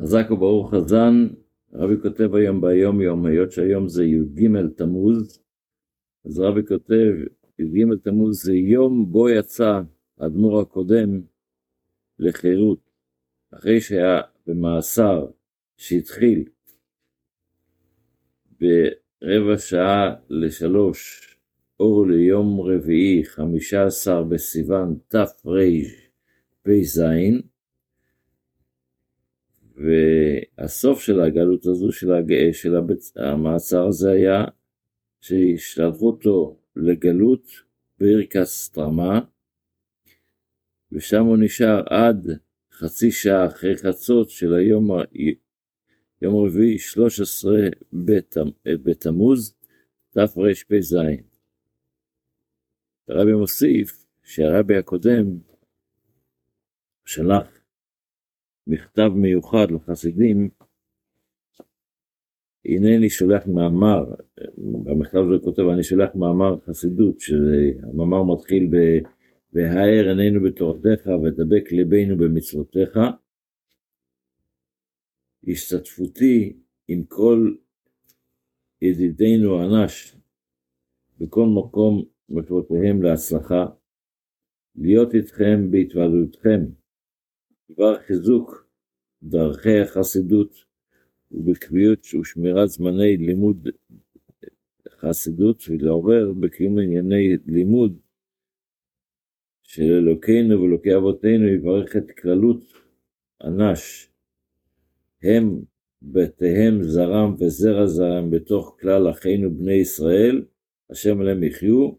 חזק וברוך חזן, רבי כותב היום ביום יום, היות שהיום זה י"ג תמוז, אז רבי כותב, י"ג תמוז זה יום בו יצא האדמו"ר הקודם לחירות, אחרי שהיה במאסר שהתחיל ברבע שעה לשלוש, אור ליום רביעי, חמישה עשר בסיוון תרפ"ז, והסוף של הגלות הזו, של, הג... של הבצ... המעצר הזה היה שהשלחו אותו לגלות בעיר קסטרמה, ושם הוא נשאר עד חצי שעה אחרי חצות של היום, יום רביעי 13 בתמוז תרפ"ז. הרבי מוסיף שהרבי הקודם שלח מכתב מיוחד לחסידים, הנני שולח מאמר, במכתב הזה כותב, אני שולח מאמר חסידות, שהמאמר מתחיל ב... והאר עינינו בתורתך ודבק ליבנו במצוותיך. השתתפותי עם כל ידידינו אנש בכל מקום מטרותיהם להצלחה, להיות איתכם בהתוועדותכם, דבר חיזוק דרכי החסידות ובקביעות ושמירת זמני לימוד חסידות ולעורר בקיום ענייני לימוד של אלוקינו ואלוקי אבותינו יברך את כללות אנש, הם בתיהם זרם וזרע זרם בתוך כלל אחינו בני ישראל, השם עליהם יחיו,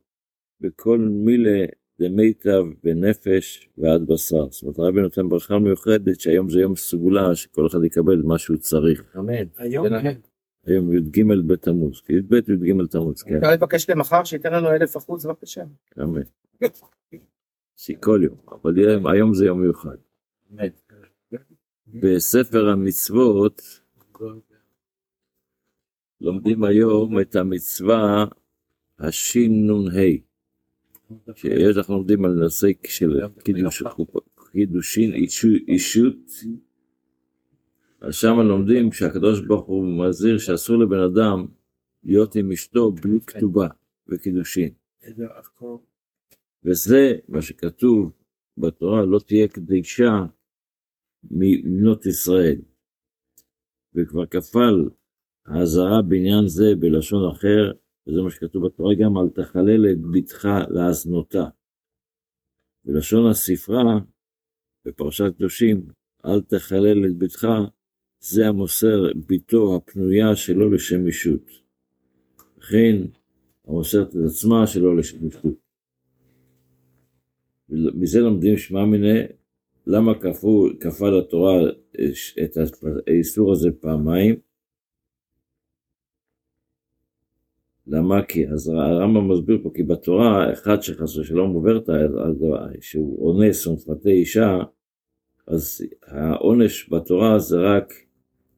בכל מילה דמיטב בנפש ועד בשר. זאת אומרת, הרבי נותן ברכה מיוחדת שהיום זה יום סגולה, שכל אחד יקבל מה שהוא צריך. אמן. היום, כן. היום י"ג בתמוז, כי י"ב י"ג תמוז, כן. אפשר לבקש למחר שייתן לנו אלף אחוז בבקשה. אמן. שכל יום, אבל היום- היום זה יום מיוחד. אמן. בספר המצוות לומדים היום את המצווה השנ"ה, שיש אנחנו לומדים על נושא של קידושין אישו- אישות, אז שם לומדים שהקדוש ברוך הוא מזהיר שאסור לבן אדם להיות עם אשתו בלי כתובה וקידושין. וזה מה שכתוב בתורה, לא תהיה קדישה מבנות ישראל. וכבר כפל האזהרה בעניין זה בלשון אחר, וזה מה שכתוב בתורה גם, אל תחלל את בתך להזנותה. בלשון הספרה, בפרשת קדושים, אל תחלל את בתך, זה המוסר ביתו הפנויה שלא לשם אישות. וכן, המוסרת את עצמה שלא לשם אישות. מזה לומדים שמע מיניה, למה כפה לתורה את האיסור הזה פעמיים? למה? כי אז הרמב"ם מסביר פה, כי בתורה, אחד שחס ושלום עובר את ה... שהוא אונס ומפתה אישה, אז העונש בתורה זה רק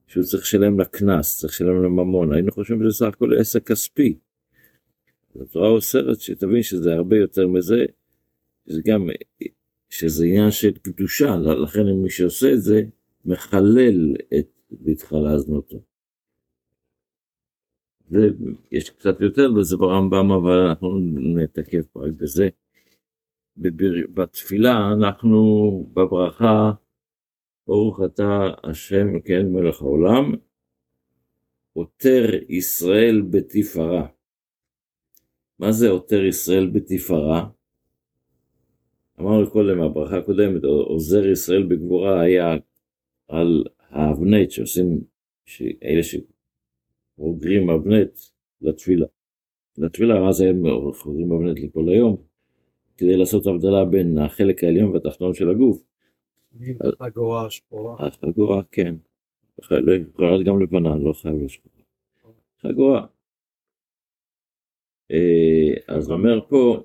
שהוא צריך לשלם לה קנס, צריך לשלם לה ממון. היינו חושבים שזה סך הכל עסק כספי. התורה אוסרת שתבין שזה הרבה יותר מזה, שזה גם, שזה עניין של קדושה, לכן מי שעושה את זה, מחלל את ביתך להזנותו. ויש קצת יותר לזה ברמב"ם, אבל אנחנו נתעכב רק בזה. בבר- בתפילה אנחנו בברכה, ברוך אתה השם כן מלך העולם, עוטר ישראל בתפארה. מה זה עוטר ישראל בתפארה? אמרנו קודם, הברכה הקודמת, עוזר ישראל בגבורה היה על האבנט שעושים, אלה שאוגרים אבנט לתפילה. לתפילה, אז הם חוזרים אבנט לכל היום, כדי לעשות הבדלה בין החלק העליון והתחתון של הגוף. חגורה שחורה. החגורה, כן. יכולה להיות גם לבנה, לא חייב להיות שחורה. חגורה. אה, אז אומר פה,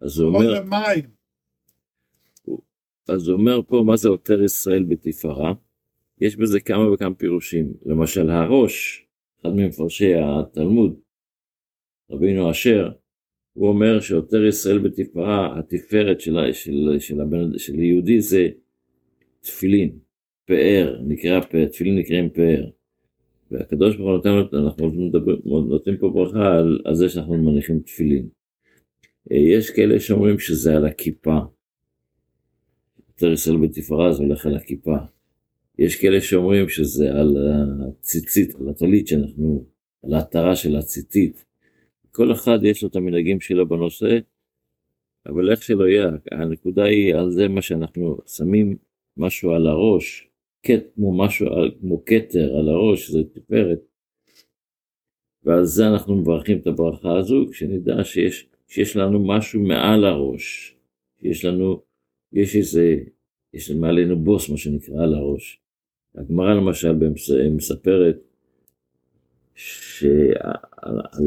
אז הוא אומר. אז הוא אומר פה מה זה עוטר ישראל בתפארה. יש בזה כמה וכמה פירושים. למשל הראש, אחד ממפרשי התלמוד, רבינו אשר, הוא אומר שעוטר ישראל בתפארה, התפארת של, של, של, הבן, של יהודי זה תפילין, פאר, נקרא פאר, תפילין נקראים פאר. והקדוש ברוך הוא נותן, אנחנו מדבר, נותנים פה ברכה על, על זה שאנחנו מניחים תפילין. אה, יש כאלה שאומרים שזה על הכיפה. יותר ישראל בתפארה זה הולך על הכיפה. יש כאלה שאומרים שזה על הציצית, על הטלית שאנחנו, על ההתרה של הציצית. כל אחד יש לו את המנהגים שלו בנושא, אבל איך שלא יהיה, הנקודה היא על זה מה שאנחנו שמים משהו על הראש, כמו משהו, כמו כתר על הראש, זה תפארת. ועל זה אנחנו מברכים את הברכה הזו, כשנדע שיש, שיש לנו משהו מעל הראש, שיש לנו, יש איזה, יש מעלינו בוס, מה שנקרא, על הראש. הגמרא למשל מספרת ש...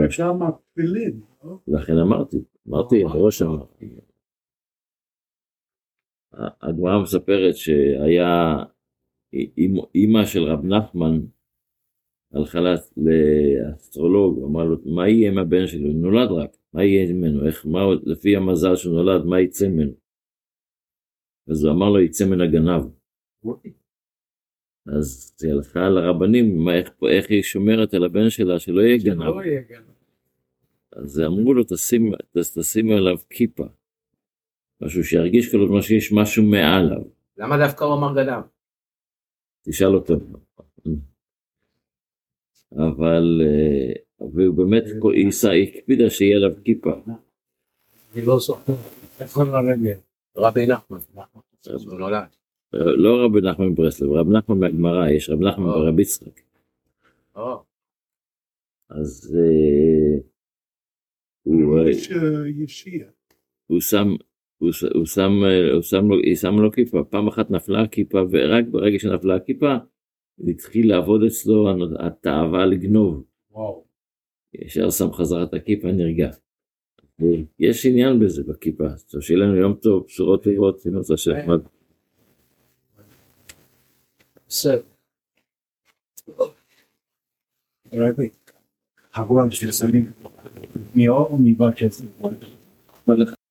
שם תפילין, לא? לכן אמרתי, אמרתי, הראש אמרתי. הגמרא מספרת שהיה אימא של רב נחמן הלכה לאסטרולוג, אמר לו, מה יהיה עם הבן שלו? הוא נולד רק, מה יהיה ממנו? איך, מה, לפי המזל שהוא נולד, מה יצא ממנו? אז הוא אמר לו, יצא מן הגנב. אז היא הלכה לרבנים, מה, איך, איך היא שומרת על הבן שלה שלא יהיה גנב. שלא יהיה גנב. אז אמרו לו, תשים, תשים עליו כיפה. משהו שירגיש כאילו שיש משהו מעליו. למה דווקא הוא אמר גנב? תשאל אותו. אבל, אה, והוא באמת, היא הקפידה שיהיה עליו כיפה. אני לא זוכר. איפה לרגל? רבי נחמן. הוא נולד. לא רבי נחמן מברסלב, רבי נחמן מהגמרא, יש רבי נחמן אה. ורבי יצחק. או, אז אה, הוא, אה, אה, שם, הוא שם, אה, הוא שם לו, היא שמה לו כיפה, פעם אחת נפלה הכיפה ורק ברגע שנפלה הכיפה, התחיל לעבוד אצלו התאווה לגנוב, וואו. ישר שם חזרה את הכיפה נרגע. יש עניין בזה בכיפה, שיהיה לנו יום טוב, בשורות טובות, תנות השם. בסדר. רבי. הגוע של סמים. מאור או מבקש? מה לך?